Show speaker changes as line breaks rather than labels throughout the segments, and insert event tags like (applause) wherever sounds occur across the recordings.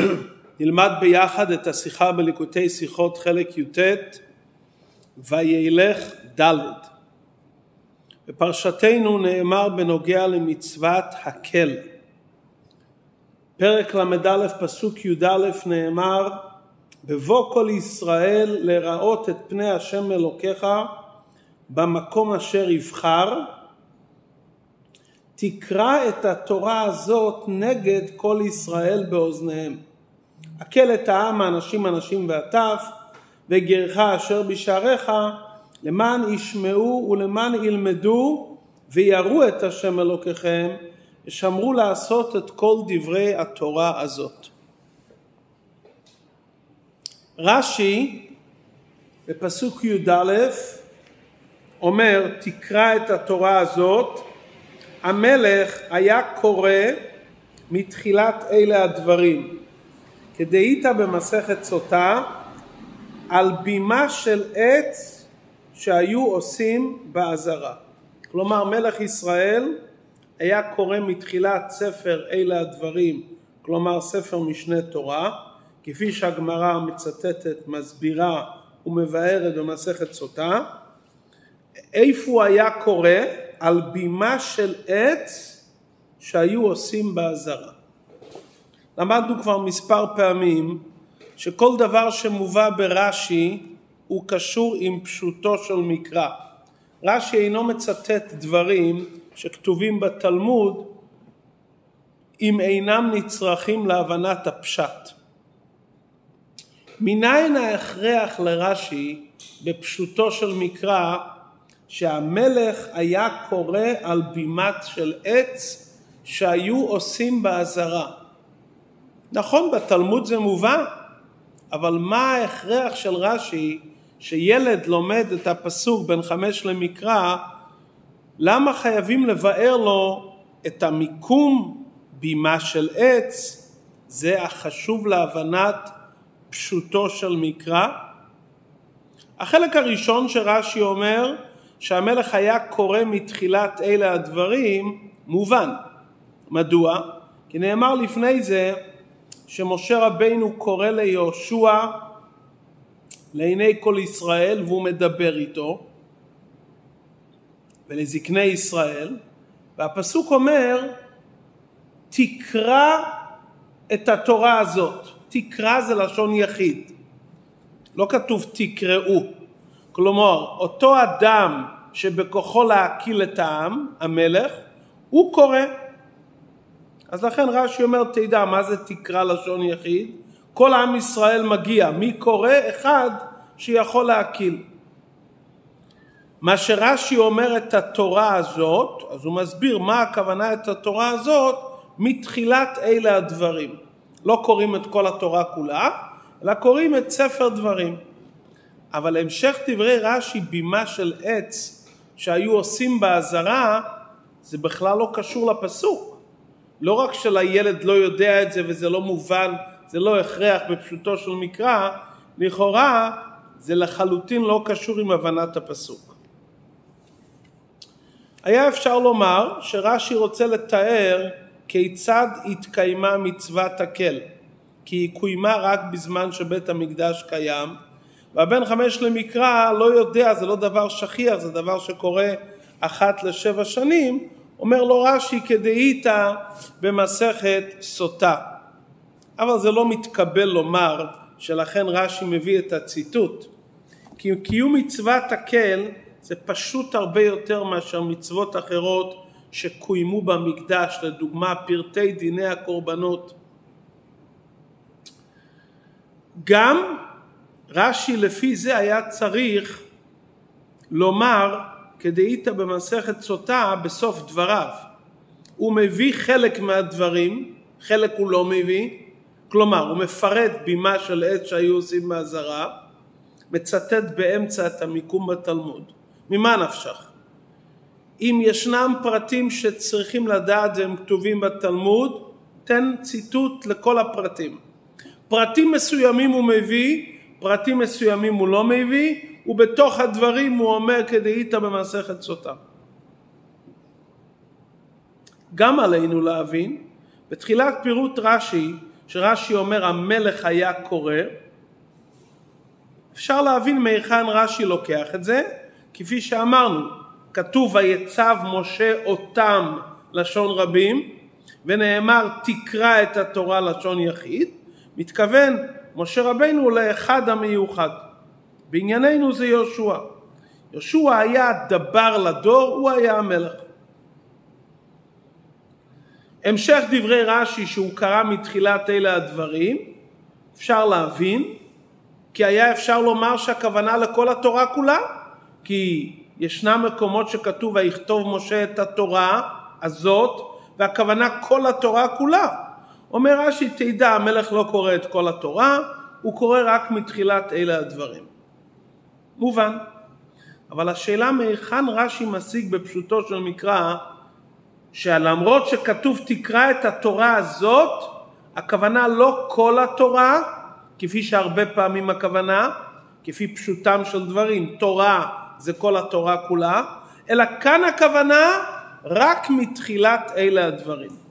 (clears throat) נלמד ביחד את השיחה בליקוטי שיחות חלק י"ט וילך ד'. בפרשתנו נאמר בנוגע למצוות הקל. פרק ל"א פסוק י"א נאמר בבוא כל ישראל לראות את פני השם אלוקיך במקום אשר יבחר תקרא את התורה הזאת נגד כל ישראל באוזניהם. הקל את העם האנשים אנשים והטף וגרך אשר בשעריך למען ישמעו ולמען ילמדו ויראו את השם אלוקיכם ושמרו לעשות את כל דברי התורה הזאת. רש"י בפסוק י"א אומר תקרא את התורה הזאת המלך היה קורא מתחילת אלה הדברים כדאית במסכת סוטה על בימה של עץ שהיו עושים בעזרה. כלומר מלך ישראל היה קורא מתחילת ספר אלה הדברים, כלומר ספר משנה תורה, כפי שהגמרא מצטטת, מסבירה ומבארת במסכת סוטה. איפה הוא היה קורא? על בימה של עץ שהיו עושים בעזרה. למדנו כבר מספר פעמים שכל דבר שמובא ברש"י הוא קשור עם פשוטו של מקרא. רש"י אינו מצטט דברים שכתובים בתלמוד אם אינם נצרכים להבנת הפשט. מניין ההכרח לרש"י בפשוטו של מקרא שהמלך היה קורא על בימת של עץ שהיו עושים באזהרה. נכון, בתלמוד זה מובא, אבל מה ההכרח של רש"י שילד לומד את הפסוק בין חמש למקרא, למה חייבים לבאר לו את המיקום בימה של עץ? זה החשוב להבנת פשוטו של מקרא. החלק הראשון שרש"י אומר שהמלך היה קורא מתחילת אלה הדברים מובן. מדוע? כי נאמר לפני זה שמשה רבינו קורא ליהושע לעיני כל ישראל והוא מדבר איתו ולזקני ישראל והפסוק אומר תקרא את התורה הזאת תקרא זה לשון יחיד לא כתוב תקראו כלומר אותו אדם שבכוחו להקיל את העם המלך הוא קורא. אז לכן רש"י אומר תדע מה זה תקרא לשון יחיד? כל עם ישראל מגיע. מי קורא? אחד שיכול להקיל. מה שרש"י אומר את התורה הזאת אז הוא מסביר מה הכוונה את התורה הזאת מתחילת אלה הדברים. לא קוראים את כל התורה כולה אלא קוראים את ספר דברים אבל המשך דברי רש"י בימה של עץ שהיו עושים באזהרה זה בכלל לא קשור לפסוק לא רק שלילד לא יודע את זה וזה לא מובן, זה לא הכרח בפשוטו של מקרא, לכאורה זה לחלוטין לא קשור עם הבנת הפסוק. היה אפשר לומר שרש"י רוצה לתאר כיצד התקיימה מצוות הקל, כי היא קוימה רק בזמן שבית המקדש קיים, והבן חמש למקרא לא יודע, זה לא דבר שכיח, זה דבר שקורה אחת לשבע שנים, אומר לו רש"י כדאיתא במסכת סוטה. אבל זה לא מתקבל לומר שלכן רש"י מביא את הציטוט. כי קיום מצוות הקל זה פשוט הרבה יותר מאשר מצוות אחרות שקוימו במקדש, לדוגמה פרטי דיני הקורבנות. גם רש"י לפי זה היה צריך לומר כדאיתא במסכת סוטה בסוף דבריו. הוא מביא חלק מהדברים, חלק הוא לא מביא, כלומר הוא מפרט בימה של עץ שהיו עושים באזהרה, מצטט באמצע את המיקום בתלמוד. ממה נפשך? אם ישנם פרטים שצריכים לדעת והם כתובים בתלמוד, תן ציטוט לכל הפרטים. פרטים מסוימים הוא מביא, פרטים מסוימים הוא לא מביא, ובתוך הדברים הוא אומר כדאיתא במסכת סוטה. גם עלינו להבין, בתחילת פירוט רש"י, שרש"י אומר המלך היה קורא, אפשר להבין מהיכן רש"י לוקח את זה, כפי שאמרנו, כתוב ויצב משה אותם לשון רבים, ונאמר תקרא את התורה לשון יחיד, מתכוון משה רבינו לאחד המיוחד. בענייננו זה יהושע. יהושע היה דבר לדור, הוא היה המלך. המשך דברי רש"י שהוא קרא מתחילת אלה הדברים, אפשר להבין, כי היה אפשר לומר שהכוונה לכל התורה כולה, כי ישנם מקומות שכתוב ויכתוב משה את התורה הזאת, והכוונה כל התורה כולה. אומר רש"י, תדע, המלך לא קורא את כל התורה, הוא קורא רק מתחילת אלה הדברים. מובן. אבל השאלה מהיכן רש"י משיג בפשוטו של מקרא שלמרות שכתוב תקרא את התורה הזאת, הכוונה לא כל התורה, כפי שהרבה פעמים הכוונה, כפי פשוטם של דברים, תורה זה כל התורה כולה, אלא כאן הכוונה רק מתחילת אלה הדברים.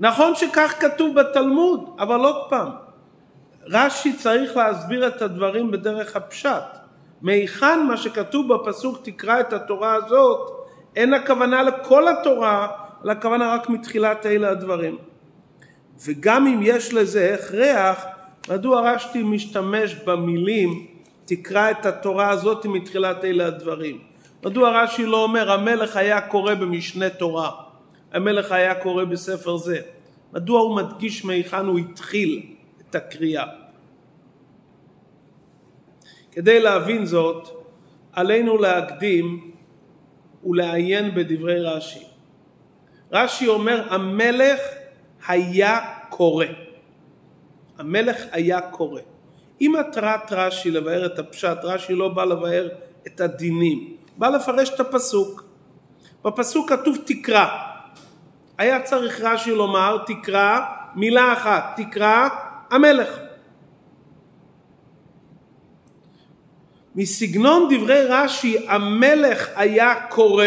נכון שכך כתוב בתלמוד, אבל עוד פעם, רש"י צריך להסביר את הדברים בדרך הפשט. מהיכן מה שכתוב בפסוק תקרא את התורה הזאת, אין הכוונה לכל התורה, אלא הכוונה רק מתחילת אלה הדברים. וגם אם יש לזה הכרח, מדוע רש"י משתמש במילים תקרא את התורה הזאת מתחילת אלה הדברים? מדוע רש"י לא אומר המלך היה קורא במשנה תורה, המלך היה קורא בספר זה? מדוע הוא מדגיש מהיכן הוא התחיל את הקריאה? כדי להבין זאת, עלינו להקדים ולעיין בדברי רש"י. רש"י אומר המלך היה קורא. המלך היה קורא. אם מטרת רש"י לבאר את הפשט, רש"י לא בא לבאר את הדינים, בא לפרש את הפסוק. בפסוק כתוב תקרא. היה צריך רש"י לומר תקרא מילה אחת, תקרא המלך. מסגנון דברי רש"י המלך היה קורא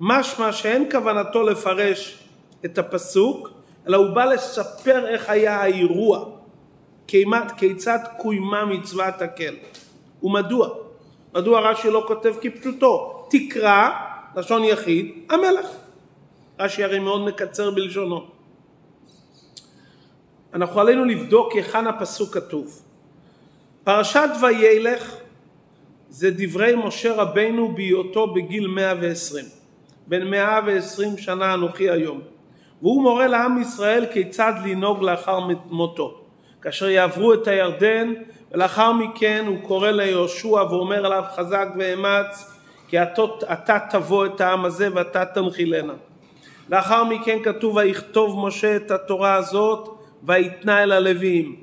משמע שאין כוונתו לפרש את הפסוק אלא הוא בא לספר איך היה האירוע כיצד קוימה מצוות הקל ומדוע? מדוע רש"י לא כותב כפשוטו תקרא לשון יחיד המלך רש"י הרי מאוד מקצר בלשונו אנחנו עלינו לבדוק היכן הפסוק כתוב פרשת וילך זה דברי משה רבנו בהיותו בגיל 120. בן 120 שנה אנוכי היום. והוא מורה לעם ישראל כיצד לנהוג לאחר מותו. כאשר יעברו את הירדן ולאחר מכן הוא קורא ליהושע ואומר עליו חזק ואמץ כי אתה, תבוא את העם הזה ואתה תנחילנה. לאחר מכן כתוב ויכתוב משה את התורה הזאת ויתנה אל הלוויים.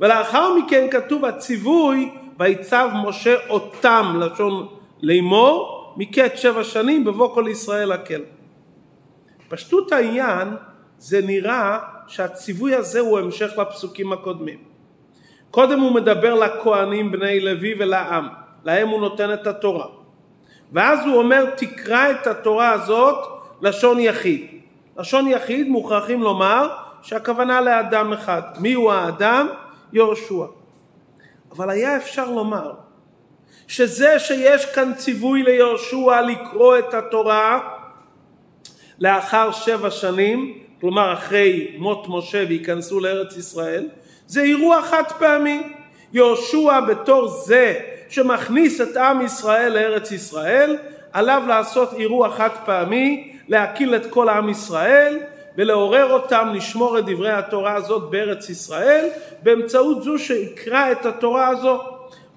ולאחר מכן כתוב הציווי ויצב משה אותם לשון לאמור מקץ שבע שנים בבוא כל ישראל הקל. פשטות העניין זה נראה שהציווי הזה הוא המשך לפסוקים הקודמים. קודם הוא מדבר לכהנים בני לוי ולעם, להם הוא נותן את התורה. ואז הוא אומר תקרא את התורה הזאת לשון יחיד. לשון יחיד מוכרחים לומר שהכוונה לאדם אחד. מי הוא האדם? יהושע. אבל היה אפשר לומר שזה שיש כאן ציווי ליהושע לקרוא את התורה לאחר שבע שנים, כלומר אחרי מות משה וייכנסו לארץ ישראל, זה אירוע חד פעמי. יהושע בתור זה שמכניס את עם ישראל לארץ ישראל, עליו לעשות אירוע חד פעמי, להקיל את כל עם ישראל, ולעורר אותם לשמור את דברי התורה הזאת בארץ ישראל באמצעות זו שיקרא את התורה הזו.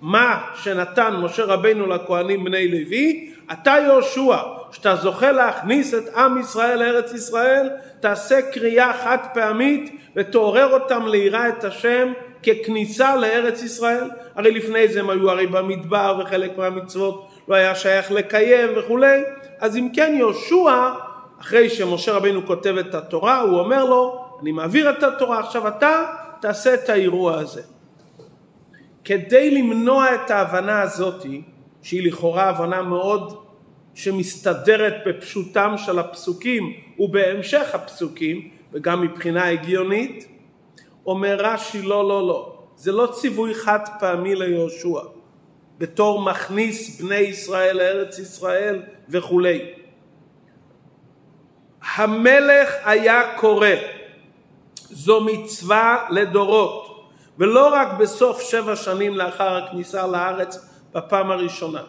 מה שנתן משה רבינו לכהנים בני לוי, אתה יהושע, שאתה זוכה להכניס את עם ישראל לארץ ישראל, תעשה קריאה חד פעמית ותעורר אותם ליראה את השם ככניסה לארץ ישראל. הרי לפני זה הם היו הרי במדבר וחלק מהמצוות לא היה שייך לקיים וכולי. אז אם כן יהושע אחרי שמשה רבינו כותב את התורה, הוא אומר לו, אני מעביר את התורה, עכשיו אתה תעשה את האירוע הזה. כדי למנוע את ההבנה הזאת, שהיא לכאורה הבנה מאוד שמסתדרת בפשוטם של הפסוקים ובהמשך הפסוקים, וגם מבחינה הגיונית. אומר רש"י לא לא לא, זה לא ציווי חד פעמי ליהושע, בתור מכניס בני ישראל לארץ ישראל וכולי. המלך היה קורא, זו מצווה לדורות, ולא רק בסוף שבע שנים לאחר הכניסה לארץ בפעם הראשונה.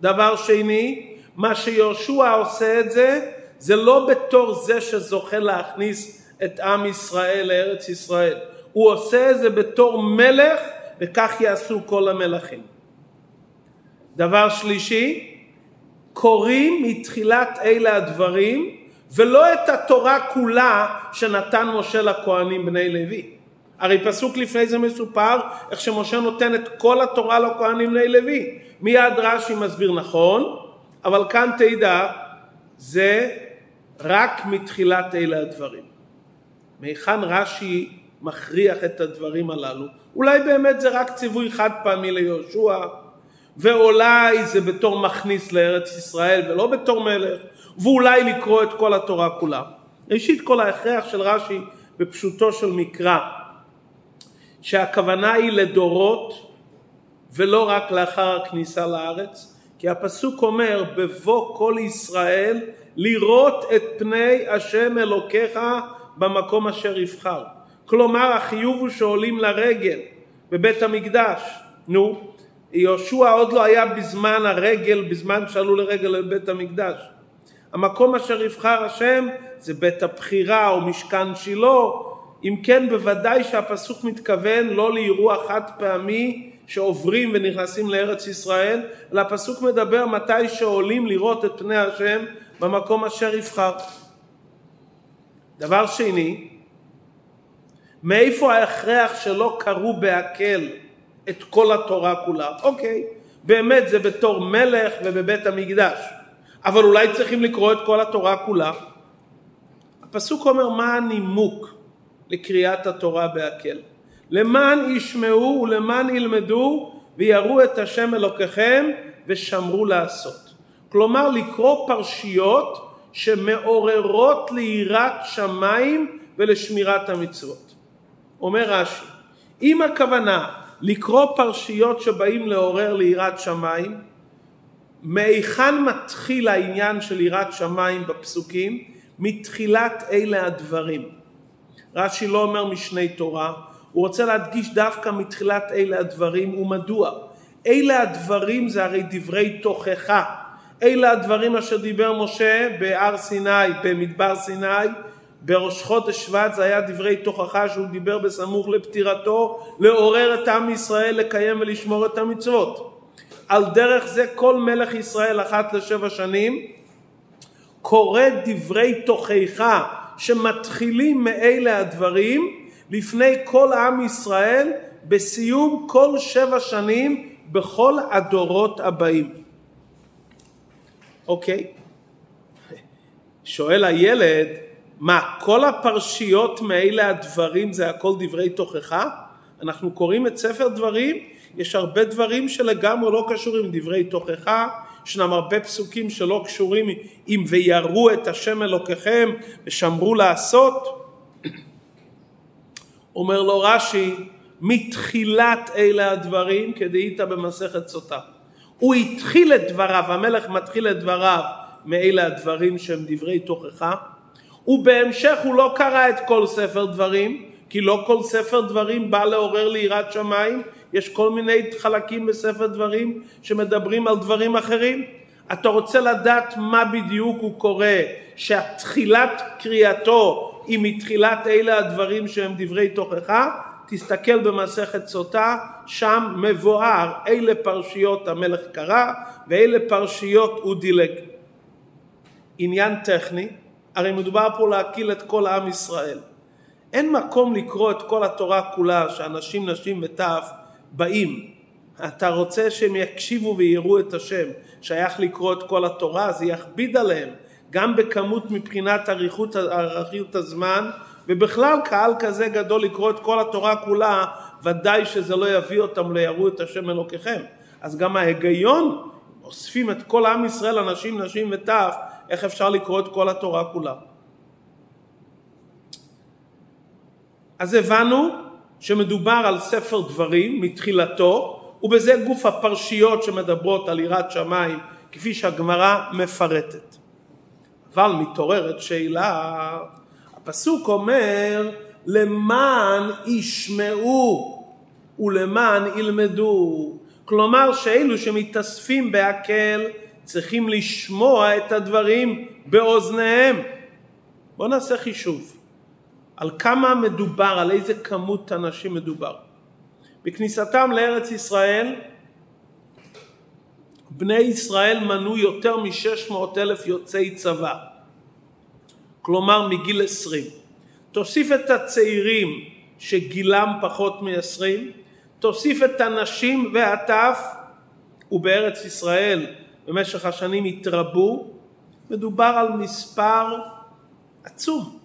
דבר שני, מה שיהושע עושה את זה, זה לא בתור זה שזוכה להכניס את עם ישראל לארץ ישראל. הוא עושה את זה בתור מלך, וכך יעשו כל המלכים. דבר שלישי, קוראים מתחילת אלה הדברים, ולא את התורה כולה שנתן משה לכהנים בני לוי. הרי פסוק לפני זה מסופר איך שמשה נותן את כל התורה לכהנים בני לוי. מיד רש"י מסביר נכון, אבל כאן תדע, זה רק מתחילת אלה הדברים. מהיכן רש"י מכריח את הדברים הללו? אולי באמת זה רק ציווי חד פעמי ליהושע, ואולי זה בתור מכניס לארץ ישראל ולא בתור מלך, ואולי לקרוא את כל התורה כולה. ראשית כל ההכרח של רש"י בפשוטו של מקרא, שהכוונה היא לדורות ולא רק לאחר הכניסה לארץ, כי הפסוק אומר בבוא כל ישראל לראות את פני השם אלוקיך במקום אשר יבחר. כלומר החיוב הוא שעולים לרגל בבית המקדש. נו, יהושע עוד לא היה בזמן הרגל, בזמן שעלו לרגל לבית המקדש. המקום אשר יבחר השם זה בית הבחירה או משכן שילה. אם כן בוודאי שהפסוק מתכוון לא לאירוע חד פעמי שעוברים ונכנסים לארץ ישראל, אלא הפסוק מדבר מתי שעולים לראות את פני השם במקום אשר יבחר. דבר שני, מאיפה ההכרח שלא קראו בהקל את כל התורה כולה? אוקיי, באמת זה בתור מלך ובבית המקדש, אבל אולי צריכים לקרוא את כל התורה כולה? הפסוק אומר מה הנימוק לקריאת התורה בהקל. למען ישמעו ולמען ילמדו ויראו את השם אלוקיכם ושמרו לעשות. כלומר לקרוא פרשיות שמעוררות ליראת שמיים ולשמירת המצוות. אומר רש"י, אם הכוונה לקרוא פרשיות שבאים לעורר ליראת שמיים, מהיכן מתחיל העניין של יראת שמיים בפסוקים? מתחילת אלה הדברים. רש"י לא אומר משני תורה, הוא רוצה להדגיש דווקא מתחילת אלה הדברים ומדוע. אלה הדברים זה הרי דברי תוכחה. אלה הדברים אשר דיבר משה בהר סיני, במדבר סיני, בראש חודש שבט זה היה דברי תוכחה שהוא דיבר בסמוך לפטירתו, לעורר את עם ישראל לקיים ולשמור את המצוות. על דרך זה כל מלך ישראל אחת לשבע שנים קורא דברי תוכחה שמתחילים מאלה הדברים לפני כל עם ישראל בסיום כל שבע שנים בכל הדורות הבאים. אוקיי? שואל הילד, מה, כל הפרשיות מאלה הדברים זה הכל דברי תוכחה? אנחנו קוראים את ספר דברים, יש הרבה דברים שלגמרי לא קשורים עם דברי תוכחה, ישנם הרבה פסוקים שלא קשורים עם ויראו את השם אלוקיכם ושמרו לעשות. אומר לו רש"י, מתחילת אלה הדברים כדאית במסכת סוטה. הוא התחיל את דבריו, המלך מתחיל את דבריו מאלה הדברים שהם דברי תוכחה, ובהמשך הוא לא קרא את כל ספר דברים, כי לא כל ספר דברים בא לעורר ליראת שמיים, יש כל מיני חלקים בספר דברים שמדברים על דברים אחרים. אתה רוצה לדעת מה בדיוק הוא קורא, שהתחילת קריאתו היא מתחילת אלה הדברים שהם דברי תוכחה, תסתכל במסכת סוטה, שם מבואר אלה פרשיות המלך קרא ואלה פרשיות הוא דילג. עניין טכני, הרי מדובר פה להקיל את כל עם ישראל. אין מקום לקרוא את כל התורה כולה, שאנשים, נשים וטף באים. אתה רוצה שהם יקשיבו ויראו את השם, שייך לקרוא את כל התורה, זה יכביד עליהם, גם בכמות מבחינת אריכות, אריכות הזמן, ובכלל קהל כזה גדול לקרוא את כל התורה כולה, ודאי שזה לא יביא אותם ליראו את השם אלוקיכם. אז גם ההיגיון, אוספים את כל עם ישראל, אנשים, נשים וטף, איך אפשר לקרוא את כל התורה כולה. אז הבנו שמדובר על ספר דברים מתחילתו, ובזה גוף הפרשיות שמדברות על יראת שמיים, כפי שהגמרא מפרטת. אבל מתעוררת שאלה, הפסוק אומר למען ישמעו ולמען ילמדו. כלומר שאלו שמתאספים בהקל צריכים לשמוע את הדברים באוזניהם. בואו נעשה חישוב. על כמה מדובר, על איזה כמות אנשים מדובר. בכניסתם לארץ ישראל, בני ישראל מנו יותר מ-600 אלף יוצאי צבא, כלומר מגיל 20. תוסיף את הצעירים שגילם פחות מ-20, תוסיף את הנשים והטף, ובארץ ישראל במשך השנים התרבו, מדובר על מספר עצום,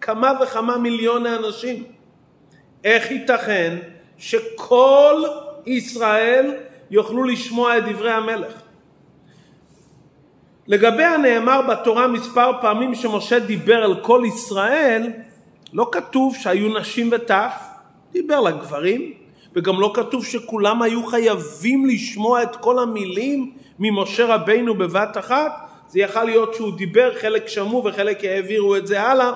כמה וכמה מיליוני אנשים. איך ייתכן שכל ישראל יוכלו לשמוע את דברי המלך? לגבי הנאמר בתורה מספר פעמים שמשה דיבר על כל ישראל, לא כתוב שהיו נשים וטף, דיבר לגברים, וגם לא כתוב שכולם היו חייבים לשמוע את כל המילים ממשה רבינו בבת אחת, זה יכל להיות שהוא דיבר, חלק שמעו וחלק העבירו את זה הלאה.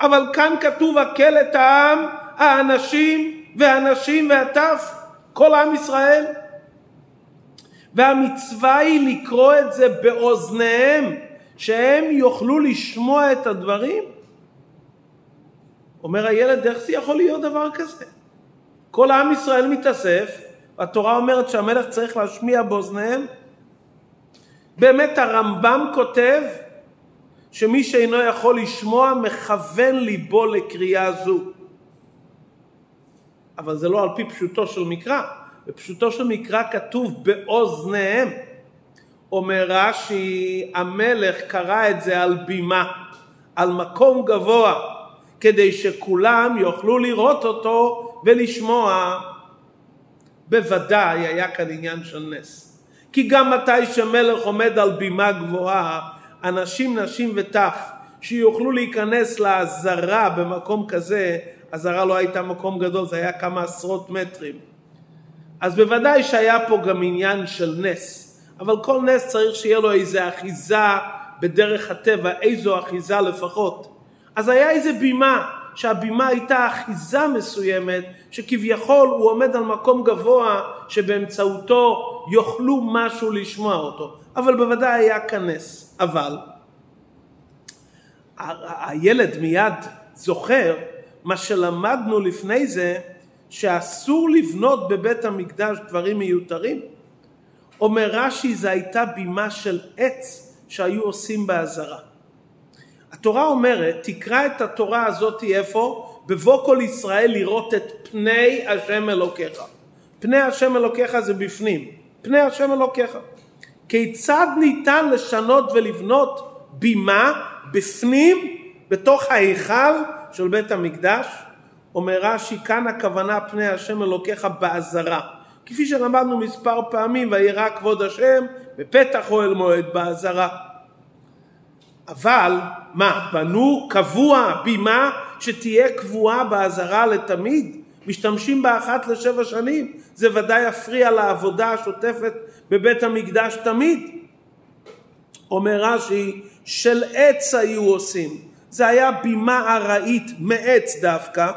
אבל כאן כתוב הקל את העם, האנשים והנשים והטף, כל עם ישראל. והמצווה היא לקרוא את זה באוזניהם, שהם יוכלו לשמוע את הדברים. אומר הילד, איך זה יכול להיות דבר כזה? כל עם ישראל מתאסף, והתורה אומרת שהמלך צריך להשמיע באוזניהם. באמת הרמב"ם כותב שמי שאינו יכול לשמוע מכוון ליבו לקריאה זו. אבל זה לא על פי פשוטו של מקרא. בפשוטו של מקרא כתוב באוזניהם. אומר רש"י, המלך קרא את זה על בימה, על מקום גבוה, כדי שכולם יוכלו לראות אותו ולשמוע. בוודאי היה כאן עניין של נס. כי גם מתי שמלך עומד על בימה גבוהה, אנשים, נשים וטף, שיוכלו להיכנס לעזרה במקום כזה, עזרה לא הייתה מקום גדול, זה היה כמה עשרות מטרים. אז בוודאי שהיה פה גם עניין של נס, אבל כל נס צריך שיהיה לו איזה אחיזה בדרך הטבע, איזו אחיזה לפחות. אז היה איזה בימה, שהבימה הייתה אחיזה מסוימת, שכביכול הוא עומד על מקום גבוה, שבאמצעותו יוכלו משהו לשמוע אותו. אבל בוודאי היה כנס. אבל הילד מיד זוכר מה שלמדנו לפני זה, שאסור לבנות בבית המקדש דברים מיותרים. אומר רש"י, זו הייתה בימה של עץ שהיו עושים באזהרה. התורה אומרת, תקרא את התורה הזאת איפה? בבוא כל ישראל לראות את פני השם אלוקיך. פני השם אלוקיך זה בפנים. פני השם אלוקיך. כיצד ניתן לשנות ולבנות בימה בפנים, בתוך ההיכל של בית המקדש? אומר רש"י, כאן הכוונה פני השם אלוקיך באזהרה. כפי שלמדנו מספר פעמים, וירא כבוד השם בפתח אוהל מועד באזהרה. אבל מה, בנו קבוע בימה שתהיה קבועה באזהרה לתמיד? משתמשים בה אחת לשבע שנים? זה ודאי יפריע לעבודה השוטפת בבית המקדש תמיד. אומר רש"י, של עץ היו עושים. זה היה בימה ארעית מעץ דווקא,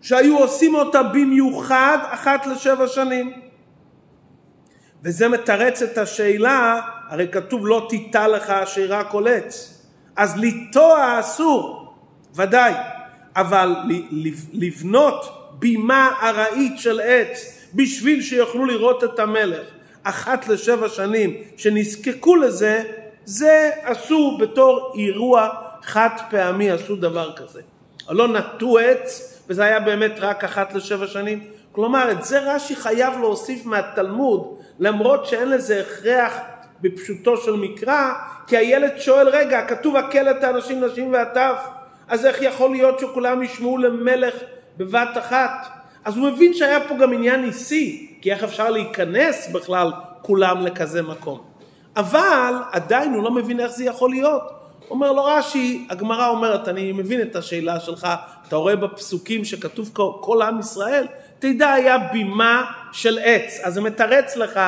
שהיו עושים אותה במיוחד אחת לשבע שנים. וזה מתרץ את השאלה, הרי כתוב לא תיטע לך אשירה כל עץ. אז לטוע אסור, ודאי, אבל לבנות בימה ארעית של עץ בשביל שיוכלו לראות את המלך אחת לשבע שנים שנזקקו לזה, זה אסור בתור אירוע חד פעמי, עשו דבר כזה. לא נטו עץ, וזה היה באמת רק אחת לשבע שנים. כלומר, את זה רש"י חייב להוסיף מהתלמוד, למרות שאין לזה הכרח בפשוטו של מקרא, כי הילד שואל, רגע, כתוב הקל את האנשים, נשים והטף, אז איך יכול להיות שכולם ישמעו למלך בבת אחת? אז הוא מבין שהיה פה גם עניין ניסי, כי איך אפשר להיכנס בכלל כולם לכזה מקום. אבל עדיין הוא לא מבין איך זה יכול להיות. אומר לו רש"י, הגמרא אומרת, אני מבין את השאלה שלך, אתה רואה בפסוקים שכתוב כל עם ישראל, תדע היה בימה של עץ, אז זה מתרץ לך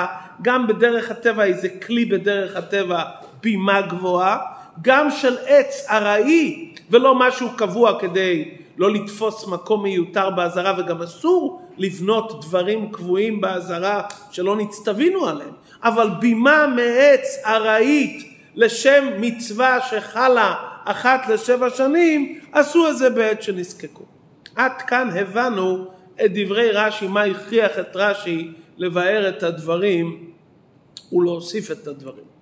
גם בדרך הטבע איזה כלי בדרך הטבע בימה גבוהה, גם של עץ ארעי ולא משהו קבוע כדי לא לתפוס מקום מיותר באזהרה וגם אסור לבנות דברים קבועים באזהרה שלא נצטווינו עליהם אבל בימה מעץ ארעית לשם מצווה שחלה אחת לשבע שנים עשו את זה בעת שנזקקו. עד כאן הבנו את דברי רש"י מה הכריח את רש"י לבאר את הדברים ולהוסיף את הדברים.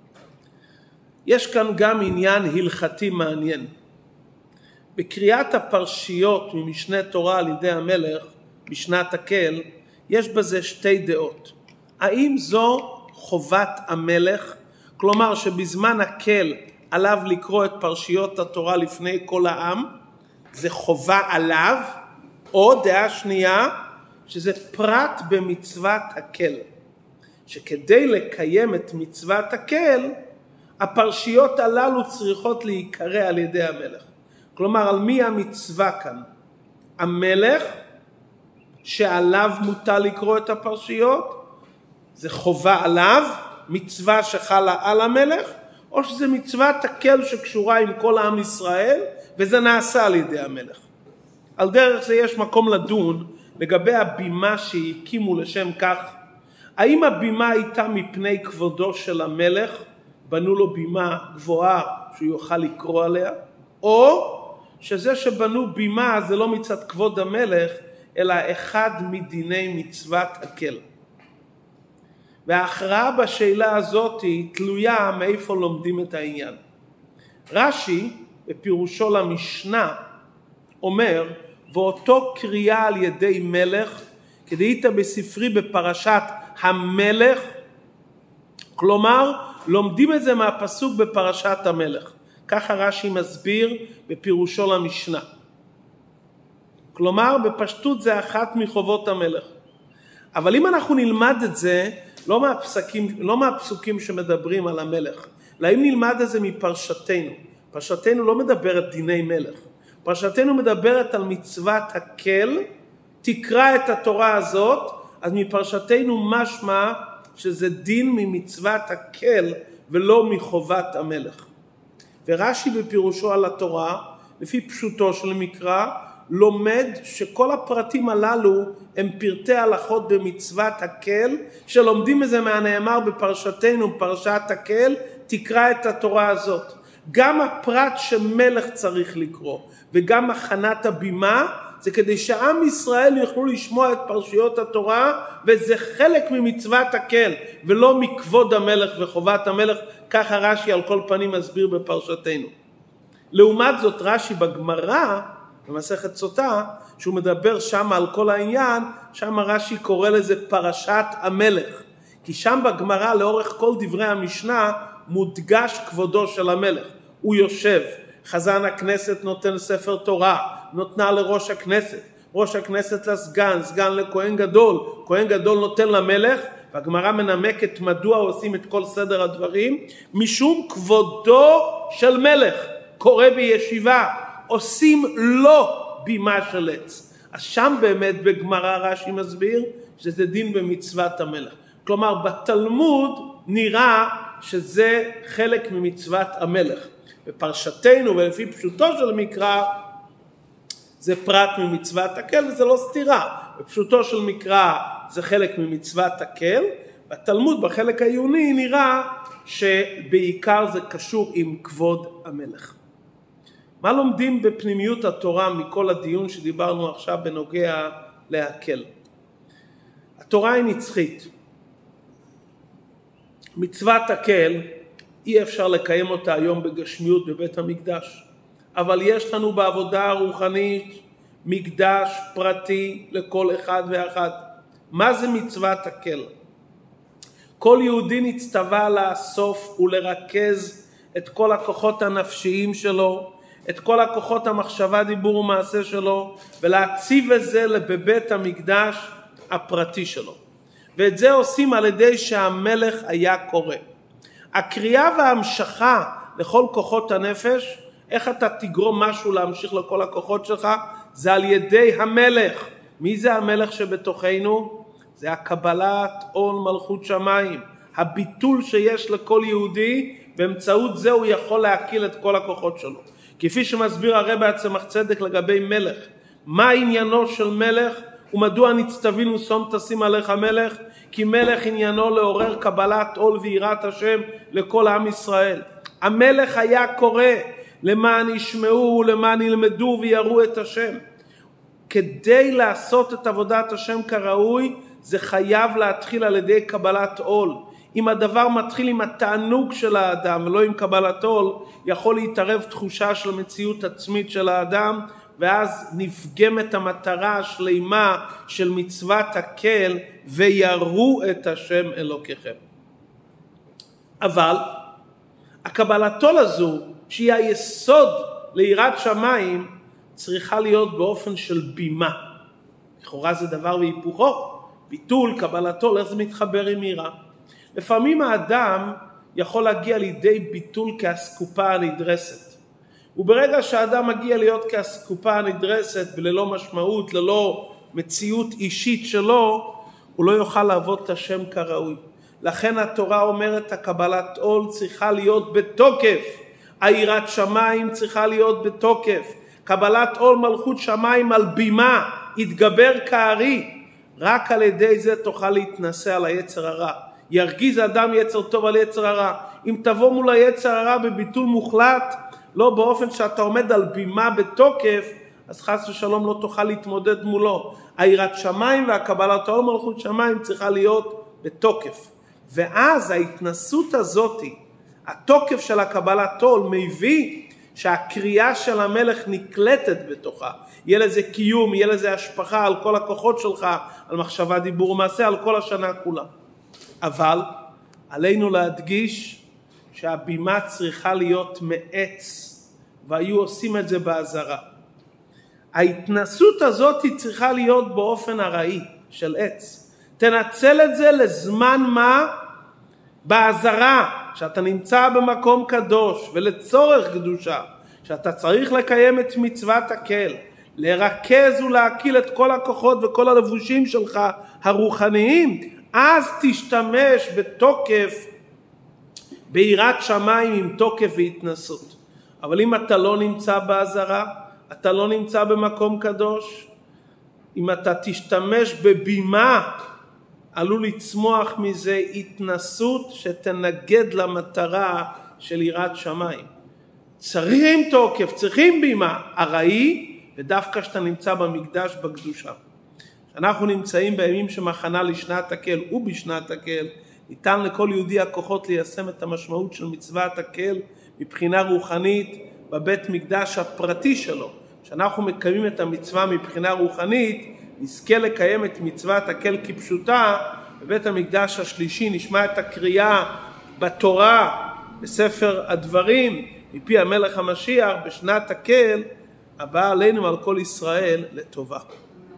יש כאן גם עניין הלכתי מעניין. בקריאת הפרשיות ממשנה תורה על ידי המלך בשנת הקל יש בזה שתי דעות. האם זו חובת המלך, כלומר שבזמן הקל עליו לקרוא את פרשיות התורה לפני כל העם, זה חובה עליו, או דעה שנייה, שזה פרט במצוות הקל, שכדי לקיים את מצוות הקל, הפרשיות הללו צריכות להיקרא על ידי המלך. כלומר, על מי המצווה כאן? המלך, שעליו מוטל לקרוא את הפרשיות, זה חובה עליו, מצווה שחלה על המלך, או שזה מצוות הקל שקשורה עם כל העם ישראל, וזה נעשה על ידי המלך. על דרך זה יש מקום לדון לגבי הבימה שהקימו לשם כך. האם הבימה הייתה מפני כבודו של המלך, בנו לו בימה גבוהה שהוא יוכל לקרוא עליה, או שזה שבנו בימה זה לא מצד כבוד המלך, אלא אחד מדיני מצוות הקל. וההכרעה בשאלה הזאת היא תלויה מאיפה לומדים את העניין. רש"י בפירושו למשנה אומר ואותו קריאה על ידי מלך כדאית בספרי בפרשת המלך כלומר לומדים את זה מהפסוק בפרשת המלך. ככה רש"י מסביר בפירושו למשנה. כלומר בפשטות זה אחת מחובות המלך. אבל אם אנחנו נלמד את זה לא מהפסקים, לא מהפסוקים שמדברים על המלך, אלא אם נלמד את זה מפרשתנו. פרשתנו לא מדברת דיני מלך, פרשתנו מדברת על מצוות הקל, תקרא את התורה הזאת, אז מפרשתנו משמע שזה דין ממצוות הקל ולא מחובת המלך. ורש"י בפירושו על התורה, לפי פשוטו של מקרא, לומד שכל הפרטים הללו הם פרטי הלכות במצוות הקל, שלומדים את זה מהנאמר בפרשתנו, פרשת הקל, תקרא את התורה הזאת. גם הפרט שמלך צריך לקרוא וגם הכנת הבימה זה כדי שעם ישראל יוכלו לשמוע את פרשיות התורה וזה חלק ממצוות הקל ולא מכבוד המלך וחובת המלך ככה רש"י על כל פנים מסביר בפרשתנו. לעומת זאת רש"י בגמרא במסכת סוטה, שהוא מדבר שם על כל העניין, שם רש"י קורא לזה פרשת המלך. כי שם בגמרא לאורך כל דברי המשנה מודגש כבודו של המלך. הוא יושב, חזן הכנסת נותן ספר תורה, נותנה לראש הכנסת, ראש הכנסת לסגן, סגן לכהן גדול, כהן גדול נותן למלך, והגמרא מנמקת מדוע עושים את כל סדר הדברים, משום כבודו של מלך, קורא בישיבה, עושים לו בימה של עץ. אז שם באמת בגמרא רש"י מסביר שזה דין במצוות המלך. כלומר בתלמוד נראה שזה חלק ממצוות המלך. בפרשתנו ולפי פשוטו של מקרא זה פרט ממצוות הקל וזה לא סתירה. בפשוטו של מקרא זה חלק ממצוות הקל, בתלמוד בחלק העיוני נראה שבעיקר זה קשור עם כבוד המלך. מה לומדים בפנימיות התורה מכל הדיון שדיברנו עכשיו בנוגע להקל? התורה היא נצחית. מצוות הקל אי אפשר לקיים אותה היום בגשמיות בבית המקדש, אבל יש לנו בעבודה הרוחנית מקדש פרטי לכל אחד ואחד. מה זה מצוות הקל? כל יהודי נצטווה לאסוף ולרכז את כל הכוחות הנפשיים שלו את כל הכוחות המחשבה, דיבור ומעשה שלו ולהציב את זה בבית המקדש הפרטי שלו. ואת זה עושים על ידי שהמלך היה קורא. הקריאה וההמשכה לכל כוחות הנפש, איך אתה תגרום משהו להמשיך לכל הכוחות שלך? זה על ידי המלך. מי זה המלך שבתוכנו? זה הקבלת עול מלכות שמיים. הביטול שיש לכל יהודי, באמצעות זה הוא יכול להקיל את כל הכוחות שלו. כפי שמסביר הרב הצמח צדק לגבי מלך. מה עניינו של מלך ומדוע נצטווינו שום תשים עליך מלך? כי מלך עניינו לעורר קבלת עול ויראת השם לכל עם ישראל. המלך היה קורא למען ישמעו ולמען ילמדו ויראו את השם. כדי לעשות את עבודת השם כראוי זה חייב להתחיל על ידי קבלת עול. אם הדבר מתחיל עם התענוג של האדם ולא עם קבלת עול, יכול להתערב תחושה של מציאות עצמית של האדם ואז נפגמת המטרה השלימה של מצוות הקל ויראו את השם אלוקיכם. אבל הקבלת עול הזו שהיא היסוד ליראת שמיים צריכה להיות באופן של בימה. לכאורה זה דבר והיפוכו, ביטול, קבלתו, איך זה מתחבר עם יראה. לפעמים האדם יכול להגיע לידי ביטול כאסקופה הנדרסת. וברגע שהאדם מגיע להיות כאסקופה הנדרסת וללא משמעות, ללא מציאות אישית שלו, הוא לא יוכל לעבוד את השם כראוי. לכן התורה אומרת הקבלת עול צריכה להיות בתוקף, היראת שמיים צריכה להיות בתוקף, קבלת עול מלכות שמיים על בימה, יתגבר כארי, רק על ידי זה תוכל להתנשא על היצר הרע. ירגיז אדם יצר טוב על יצר הרע. אם תבוא מול היצר הרע בביטול מוחלט, לא באופן שאתה עומד על בימה בתוקף, אז חס ושלום לא תוכל להתמודד מולו. היראת שמיים והקבלת העול מלכות שמיים צריכה להיות בתוקף. ואז ההתנסות הזאתי, התוקף של הקבלת עול מביא שהקריאה של המלך נקלטת בתוכה. יהיה לזה קיום, יהיה לזה השפחה על כל הכוחות שלך, על מחשבה, דיבור ומעשה, על כל השנה כולה. אבל עלינו להדגיש שהבימה צריכה להיות מעץ, והיו עושים את זה באזהרה. ההתנסות הזאת היא צריכה להיות באופן ארעי של עץ. תנצל את זה לזמן מה באזהרה, שאתה נמצא במקום קדוש ולצורך קדושה, שאתה צריך לקיים את מצוות הקל, לרכז ולהקיל את כל הכוחות וכל הלבושים שלך הרוחניים, אז תשתמש בתוקף ביראת שמיים עם תוקף והתנסות. אבל אם אתה לא נמצא באזהרה, אתה לא נמצא במקום קדוש, אם אתה תשתמש בבימה, עלול לצמוח מזה התנסות שתנגד למטרה של יראת שמיים. צריכים תוקף, צריכים בימה, ארעי, ודווקא כשאתה נמצא במקדש בקדושה. אנחנו נמצאים בימים שמחנה לשנת הקל ובשנת הקל, ניתן לכל יהודי הכוחות ליישם את המשמעות של מצוות הקל מבחינה רוחנית בבית מקדש הפרטי שלו. כשאנחנו מקיימים את המצווה מבחינה רוחנית, נזכה לקיים את מצוות הקל כפשוטה, בבית המקדש השלישי נשמע את הקריאה בתורה, בספר הדברים, מפי המלך המשיח, בשנת הקל, הבאה עלינו ועל כל ישראל לטובה.